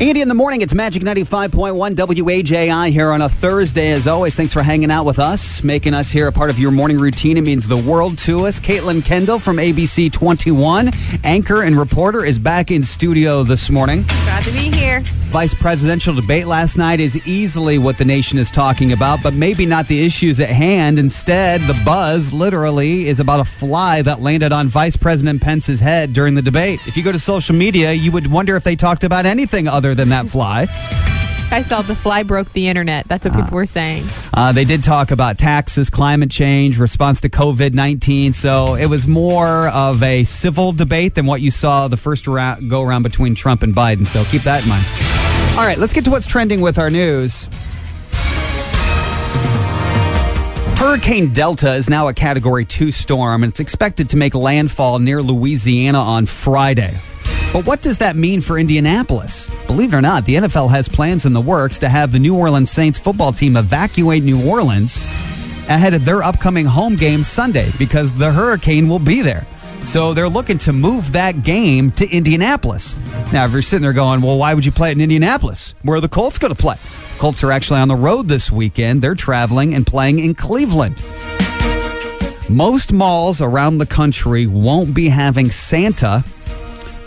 Andy in the morning, it's Magic 95.1 WAJI here on a Thursday. As always, thanks for hanging out with us, making us here a part of your morning routine. It means the world to us. Caitlin Kendall from ABC 21, anchor and reporter, is back in studio this morning. Glad to be here. Vice presidential debate last night is easily what the nation is talking about, but maybe not the issues at hand. Instead, the buzz literally is about a fly that landed on Vice President Pence's head during the debate. If you go to social media, you would wonder if they talked about anything other than that fly. I saw the fly broke the internet. That's what people were saying. Uh, they did talk about taxes, climate change, response to COVID 19. So it was more of a civil debate than what you saw the first ra- go around between Trump and Biden. So keep that in mind. All right, let's get to what's trending with our news. Hurricane Delta is now a Category 2 storm, and it's expected to make landfall near Louisiana on Friday. But what does that mean for Indianapolis? Believe it or not, the NFL has plans in the works to have the New Orleans Saints football team evacuate New Orleans ahead of their upcoming home game Sunday because the hurricane will be there. So they're looking to move that game to Indianapolis. Now, if you're sitting there going, well, why would you play it in Indianapolis? Where are the Colts going to play? Colts are actually on the road this weekend. They're traveling and playing in Cleveland. Most malls around the country won't be having Santa.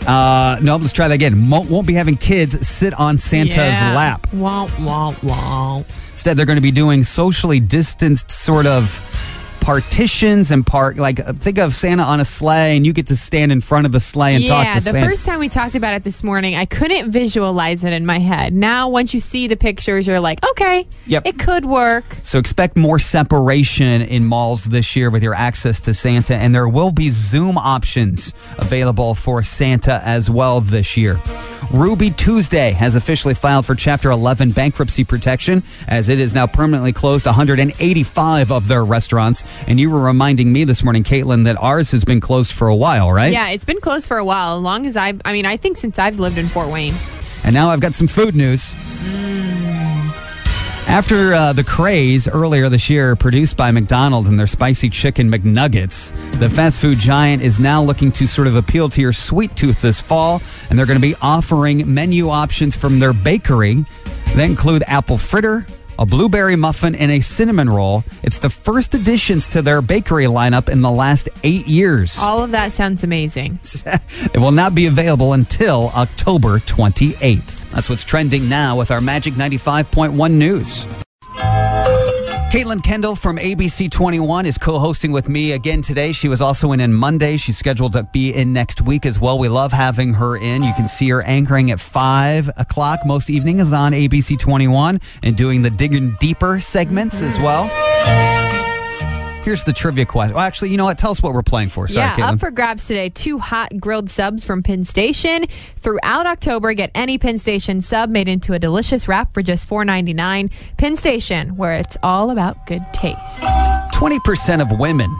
Uh, no, let's try that again. Mo- won't be having kids sit on Santa's Yeah. lap. Womp, womp, womp. Instead, they're going to be doing socially distanced sort of partitions and part like uh, think of Santa on a sleigh and you get to stand in front of the sleigh and talk to Santa. yeah, the first time we talked about it this morning, I couldn't visualize it in my head. Now, once you see the pictures, you're like, okay, Yep. it could work. So expect more separation in malls this year with your access to Santa, and there will be Zoom options available for Santa as well this year. Ruby Tuesday has officially filed for Chapter 11 bankruptcy protection as it is now permanently closed 185 of their restaurants. And you were reminding me this morning, Caitlin, that ours has been closed for a while, right? Yeah, it's been closed for a while. As long as I, I mean, I think since I've lived in Fort Wayne. And now I've got some food news. After uh, the craze earlier this year, produced by McDonald's and their spicy chicken McNuggets, the fast food giant is now looking to sort of appeal to your sweet tooth this fall, and they're going to be offering menu options from their bakery that include apple fritter, a blueberry muffin, and a cinnamon roll. It's the first additions to their bakery lineup in the last eight years. All of that sounds amazing. It will not be available until October 28th. That's what's trending now with our Magic 95.1 news. Caitlin Kendall from ABC 21 is co hosting with me again today. She was also in on Monday. She's scheduled to be in next week as well. We love having her in. You can see her anchoring at 5 o'clock most evenings is on ABC 21 and doing the Digging Deeper segments as well. Here's the trivia question. Well, actually, you know what? Tell us what we're playing for. Sorry, yeah, Caitlin. up for grabs today. Two hot grilled subs from Penn Station. Throughout October, get any Penn Station sub made into a delicious wrap for just $4.99. Penn Station, where it's all about good taste. 20% of women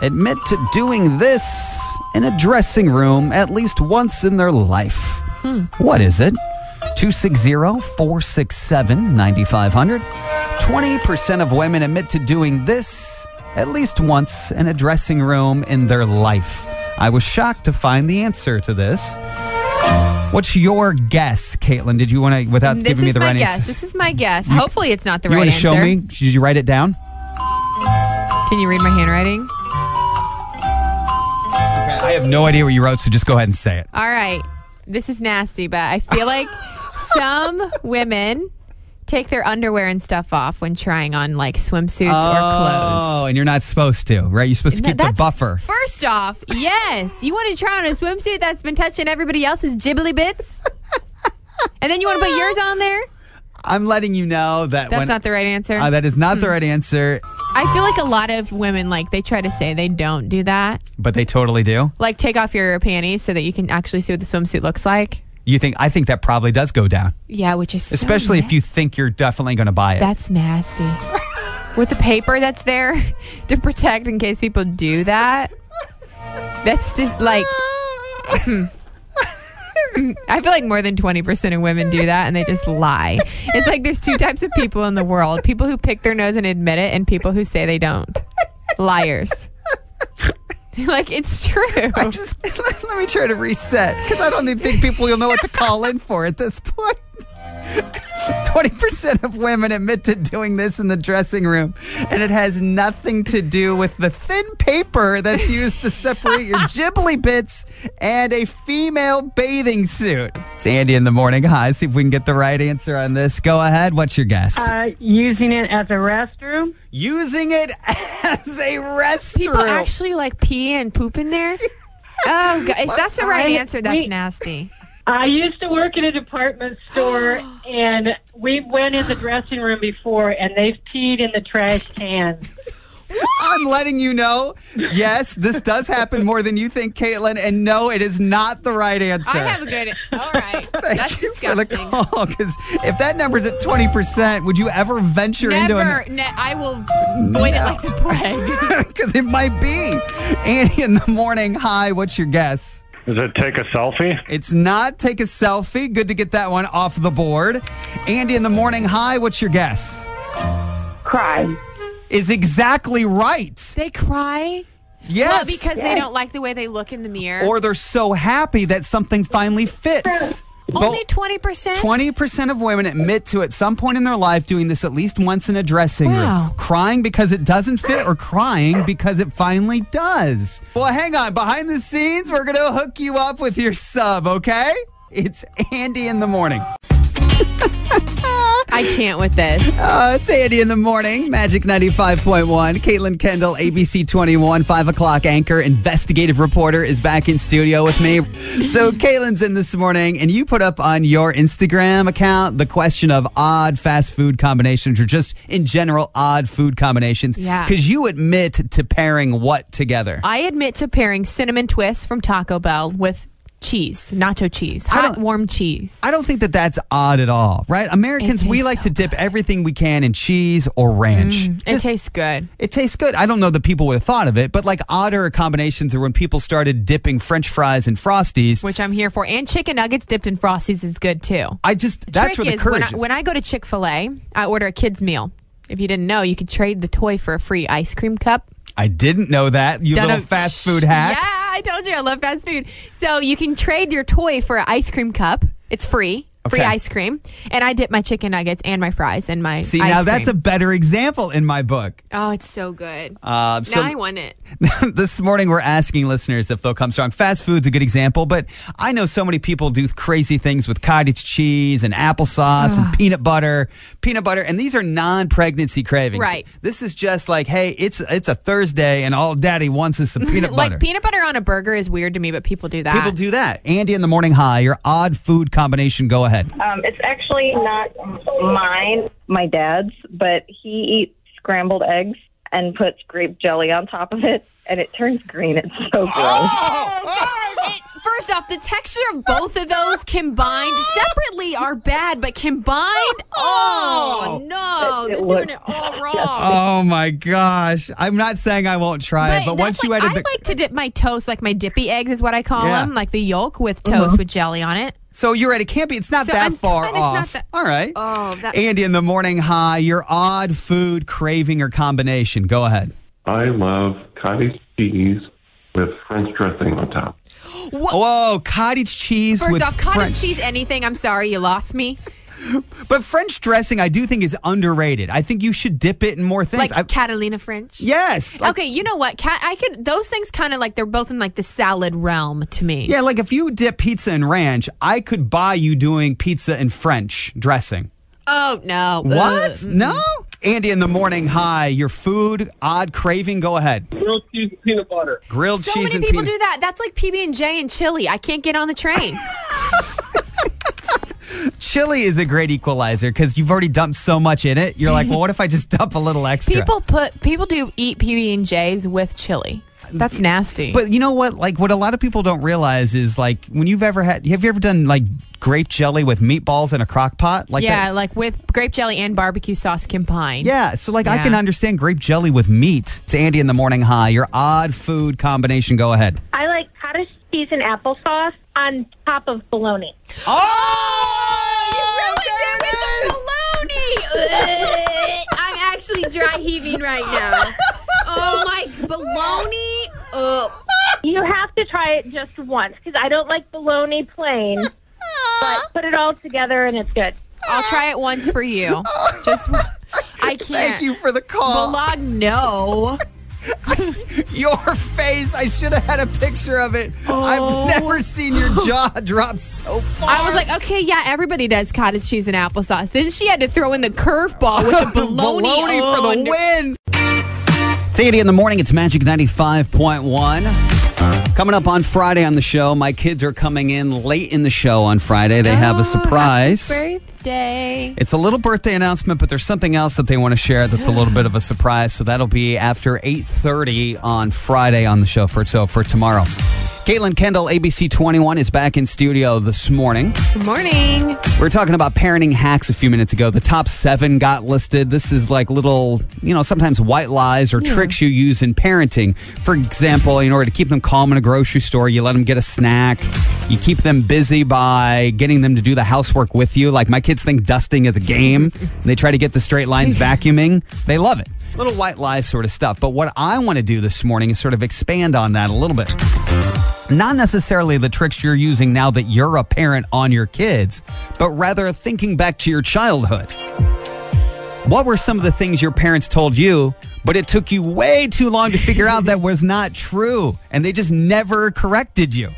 admit to doing this in a dressing room at least once in their life. Hmm. What is it? 260 467 9500. 20% of women admit to doing this at least once in a dressing room in their life. I was shocked to find the answer to this. What's your guess, Caitlin? Did you want to, without this giving me the right guess. answer? This is my guess. Hopefully, it's not the you right want to answer. show me? Did you write it down? Can you read my handwriting? Okay, I have no idea what you wrote, so just go ahead and say it. All right. This is nasty, but I feel like some women take their underwear and stuff off when trying on like swimsuits or clothes. Oh, and you're not supposed to, right? You're supposed to No, keep the buffer. First off, yes, you want to try on a swimsuit that's been touching everybody else's jibbly bits, and then you want to put yours on there. I'm letting you know that That's when, not the right answer. uh, that is not the right answer, I feel like a lot of women like they try to say they don't do that, but they totally do. like take off your panties so that you can actually see what the swimsuit looks like. You think? I think that probably does go down, Yeah, which is so especially if you think you're definitely going to buy it. That's nasty. With the paper that's there to protect in case people do that. That's just like hmm. I feel like more than 20% of women do that and they just lie. It's like there's two types of people in the world people who pick their nose and admit it, and people who say they don't. Liars. like it's true. I just let me try to reset because I don't think people will know what to call in for at this point. 20% of women admit to doing this in the dressing room, and it has nothing to do with the thin paper that's used to separate your ghibli bits and a female bathing suit. It's Andy in the morning. Hi, see if we can get the right answer on this. Go ahead. What's your guess? Uh, using it as a restroom. Using it as a restroom. People actually like pee and poop in there. Oh, God. If that's the right I- answer, that's we- nasty. I used to work in a department store, and we went in the dressing room before, and they've peed in the trash can. I'm letting you know. Yes, this does happen more than you think, Caitlin. And no, it is not the right answer. I have a good. All right, Thank that's you for the disgusting. call. Because if that number's at 20%, would you ever venture into Never. an. Ne- I will avoid it like the plague. Because it might be. Andy in the morning. Hi, what's your guess? Does it take a selfie? It's not take a selfie. Good to get that one off the board. Andy in the morning. Hi, what's your guess? Cry. Is exactly right. they cry. Yes. Well, because they don't like the way they look in the mirror. or they're so happy that something finally fits. Only twenty percent. 20% of women admit to at some point in their life doing this at least once in a dressing Wow. room. Crying because it doesn't fit or crying because it finally does. Well, hang on. Behind the scenes, we're going to hook you up with your sub, okay? It's Andy in the morning. I can't with this. Uh, it's Andy in the morning, Magic 95.1. Caitlin Kendall, ABC 21, 5 o'clock anchor, investigative reporter, is back in studio with me. So, Caitlin's in this morning, and you put up on your Instagram account the question of odd fast food combinations or just in general odd food combinations. Yeah. Because you admit to pairing what together? I admit to pairing cinnamon twists from Taco Bell with cheese, nacho cheese, hot warm cheese. I don't think that that's odd at all, right? Americans, we like so to dip everything we can in cheese or ranch. Mm, it Just- tastes good. It tastes good. I don't know that people would have thought of it, but like odder combinations are when people started dipping French fries in Frosties. which I'm here for. And chicken nuggets dipped in Frosties is good too. I just that's Trick where the is when courage I, is. when I go to Chick Fil A, I order a kids meal. If you didn't know, you could trade the toy for a free ice cream cup. I didn't know that. You Done little a- fast food hack. Yeah, I told you I love fast food. So you can trade your toy for an ice cream cup. It's free. Free Okay. ice cream. And I dip my chicken nuggets and my fries in my See, ice now that's a cream. better example in my book. Oh, it's so good. Uh, so now I want it. this morning we're asking listeners if they'll come strong. Fast food's a good example, but I know so many people do crazy things with cottage cheese and applesauce and peanut butter, peanut butter, and these are non-pregnancy cravings. Right. This is just like, hey, it's it's a Thursday and all Daddy wants is some peanut butter. like peanut butter on a burger is weird to me, but people do that. People do that. Andy in the morning hi, your odd food combination. Go ahead. Um, it's actually not mine, my dad's, but he eats scrambled eggs and puts grape jelly on top of it, and it turns green. It's so gross. Oh, gosh. It- first off, the texture of both of those combined separately are bad, but combined, oh. oh, no, It- it they're doing it all wrong. Oh my gosh! I'm not saying I won't try it, but once that's you like, added I the like to dip my toast, like my dippy eggs is what I call Yeah. them, like the yolk with uh-huh. toast with jelly on it. so you're right. It can't be. It's not So that I'm far fine, it's not off. that- All right. Oh, that- Andy in the morning hi, your odd food craving or combination. Go ahead. I love cottage cheese with French dressing on top. Whoa, oh, oh, cottage cheese First with off, cottage French. cheese, anything. I'm sorry, you lost me. But French dressing, I do think is underrated. I think you should dip it in more things. Like I- Catalina French. yes. like- Okay, you know what? Cat, I could. Those things kind of like they're both in like the salad realm to me. Yeah, like if you dip pizza in ranch, I could buy you doing pizza in French dressing. Oh no. What? Ugh. No? Andy in the morning Hi, your food odd craving. Go ahead. grilled cheese and peanut butter. Grilled So cheese many and people peanut. do that. That's like PB and J and chili. I can't get on the train. Chili is a great equalizer because you've already dumped so much in it. You're like, well, what if I just dump a little extra? people put people do eat PB and J's with chili. That's nasty. But you know what? Like, what a lot of people don't realize is like when you've ever had, have you ever done like grape jelly with meatballs in a crock pot? Like yeah, that? like with grape jelly and barbecue sauce combined. Yeah, so like I can understand grape jelly with meat. It's Andy in the morning hi. Your odd food combination. Go ahead. I like cottage cheese and applesauce on top of bologna. Oh, you ruined it with the bologna. I'm actually dry heaving right now. Oh my bologna. Oh, You have to try it just once because I don't like bologna plain. but put it all together and it's good. I'll try it once for you. Just I can't. Thank you for the call. Bologna, no. Your face. I should have had a picture of it. I've oh. never seen your jaw drop so far. I was like, okay, yeah, everybody does cottage cheese and applesauce. Then she had to throw in the curveball with the bologna, Baloney for the win. It's Andy in the morning. It's Magic 95.1. Coming up on Friday on the show, my kids are coming in late in the show on Friday. They have Oh, a surprise. happy birthday. It's a little birthday announcement, but there's something else that they want to share that's a little bit of a surprise. So that'll be after 8:30 on Friday on the show for so for tomorrow. Caitlin Kendall, ABC 21, is back in studio this morning. Good morning. We were talking about parenting hacks a few minutes ago. The top seven got listed. This is like little, you know, sometimes white lies or tricks you use in parenting. For example, in order to keep them calm in a grocery store, you let them get a snack. You keep them busy by getting them to do the housework with you. Like my kids think dusting is a game. and they try to get the straight lines vacuuming. They love it. Little white lies sort of stuff. But what I want to do this morning is sort of expand on that a little bit not necessarily the tricks you're using now that you're a parent on your kids, but rather thinking back to your childhood. What were some of the things your parents told you, but it took you way too long to figure out that was not true, and they just never corrected you?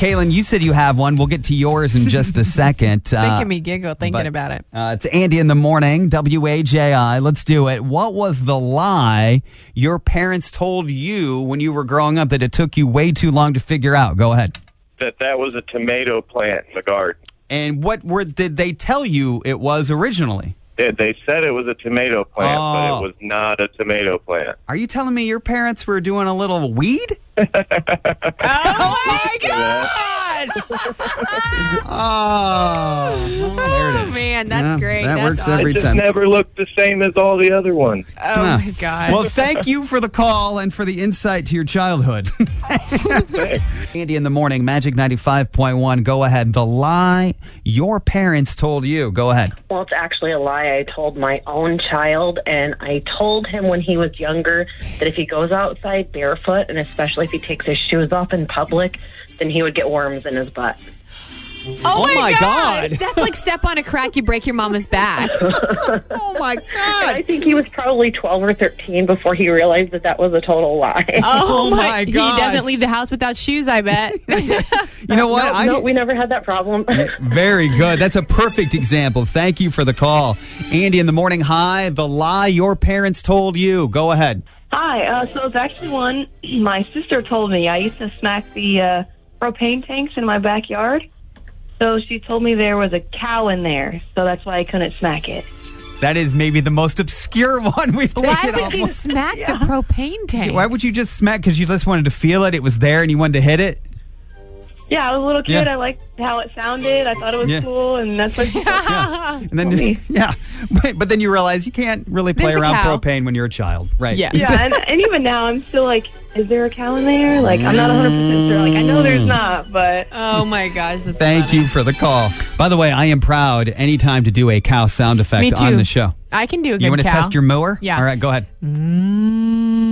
Caitlin, you said you have one. We'll get to yours in just a second. It's making me giggle thinking but- about it. Uh, it's Andy in the morning, WAJI. Let's do it. What was the lie your parents told you when you were growing up that it took you way too long to figure out? Go ahead. that that was a tomato plant in the garden. And what were did they tell you it was originally? They, they said it was a tomato plant, Oh. but it oh. was not a tomato plant. Are you telling me your parents were doing a little weed? Oh my gosh! Oh, well, there it oh, is. man, that's great. That That's works awesome. every It just time. never looked the same as all the other ones. Oh Yeah. my god. Well, thank you for the call and for the insight to your childhood. Andy in the morning, Magic 95.1. Go ahead. The lie your parents told you. Go ahead. Well, it's actually a lie I told my own child, and I told him when he was younger that if he goes outside barefoot, and especially if he takes his shoes off in public, then he would get worms in his butt. oh, Oh my, my gosh. God. That's like step on a crack, you break your mama's back. Oh, my And I think he was probably 12 or 13 before he realized that that was a total lie. Oh, my god. He doesn't leave the house without shoes, I bet. You know what? no, I no, we never had that problem. Very good. That's a perfect example. Thank you for the call. Andy in the morning. Hi. The lie your parents told you. Go ahead. Hi, uh, so it's actually one my sister told me. I used to smack the uh, propane tanks in my backyard. So she told me there was a cow in there, so that's why I couldn't smack it. That is maybe the most obscure one we've taken. Why would you almost- smack the propane tank? Why would you just smack? Because you just wanted to feel it. It was there, and you wanted to hit it. Yeah, I was a little kid. Yeah. I liked how it sounded. I thought it was Yeah. cool, and that's what she told me. And then, yeah, but, but then you realize you can't really play There's around cow. propane when you're a child, right? Yeah. Yeah, and, and even now I'm still like, is there a cow in there? Like, I'm not 100% sure. Like, I know there's mm. not, but Oh my gosh. That's Thank funny. you for the call. By the way, I am proud anytime to do a cow sound effect Me too. on the show. I can do a good You want to test your mower? Yeah. All right, go ahead. Mm.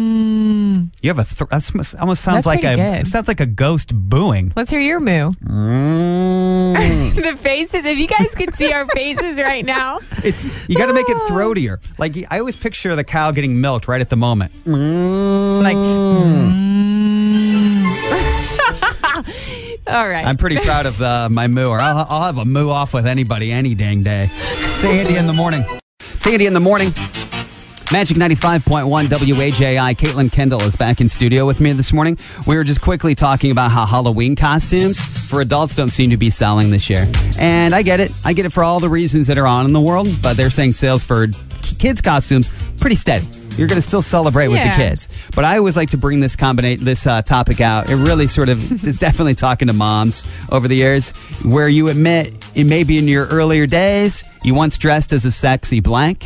Mm. You have a th- that's almost sounds That's like a good. it sounds like a ghost booing. Let's hear your moo. Mm. the faces. If you guys could see our faces right now. it's you got to make it throatier. Like I always picture the cow getting milked right at the moment. Mm. Like. All right. I'm pretty proud of uh, my moo. Or I'll, I'll have a moo off with anybody any dang day. Say Andy in the morning. Say Andy in the morning. Magic 95.1 WAJI. Caitlin Kendall is back in studio with me this morning. We were just quickly talking about how Halloween costumes for adults don't seem to be selling this year. And I get it. I get it for all the reasons that are on in the world, but they're saying sales for kids' costumes pretty steady. You're going to still celebrate with the kids. But I always like to bring this combinate this uh, topic out. It really sort of is definitely talking to moms over the years, where you admit it may be in your earlier days you once dressed as a sexy blank,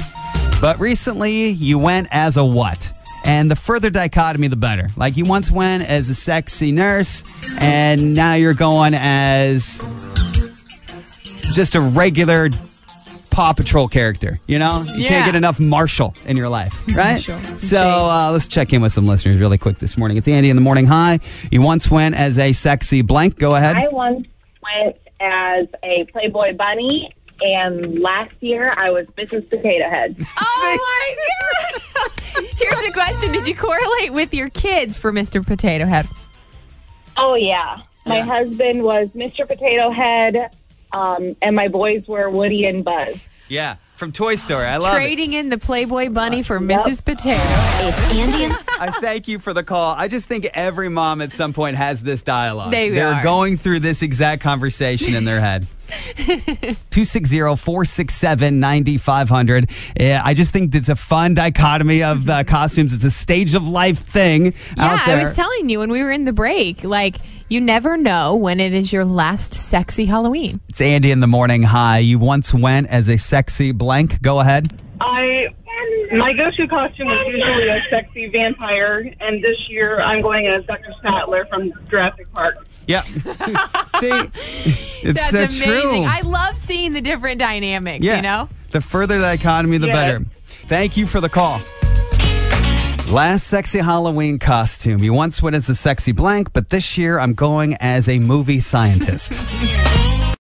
but recently you went as a what? And the further dichotomy, the better. Like you once went as a sexy nurse, and now you're going as just a regular Paw Patrol character. You know, you Yeah. can't get enough Marshall in your life, right? Marshall. So uh, let's check in with some listeners really quick this morning. It's Andy in the morning. Hi. You once went as a sexy blank. Go ahead. I once went as a Playboy bunny, and last year I was Mrs. Potato Head. Oh my god! Here's a question: Did you correlate with your kids for Mr. Potato Head? Oh yeah, my husband was Mr. Potato Head, um, and my boys were Woody and Buzz. yeah, from Toy Story. I love it. Trading in the Playboy bunny for Mrs. Potato. It's Andy and I thank you for the call. I just think every mom at some point has this dialogue. They They're are. going through this exact conversation in their head. 260-467-9500. Yeah, I just think it's a fun dichotomy of uh, costumes. It's a stage of life thing Yeah, out there. I was telling you when we were in the break, like you never know when it is your last sexy Halloween. it's Andy in the morning. Hi. You once went as a sexy blank. Go ahead. I my go-to costume is usually a sexy vampire, and this year I'm going as Dr. Sattler from Jurassic Park. Yeah. See, it's That's so amazing. true. I love seeing the different dynamics, Yeah. you know? The further the economy, the Yeah. better. Thank you for the call. Last sexy Halloween costume. You once went as a sexy blank, but this year I'm going as a movie scientist.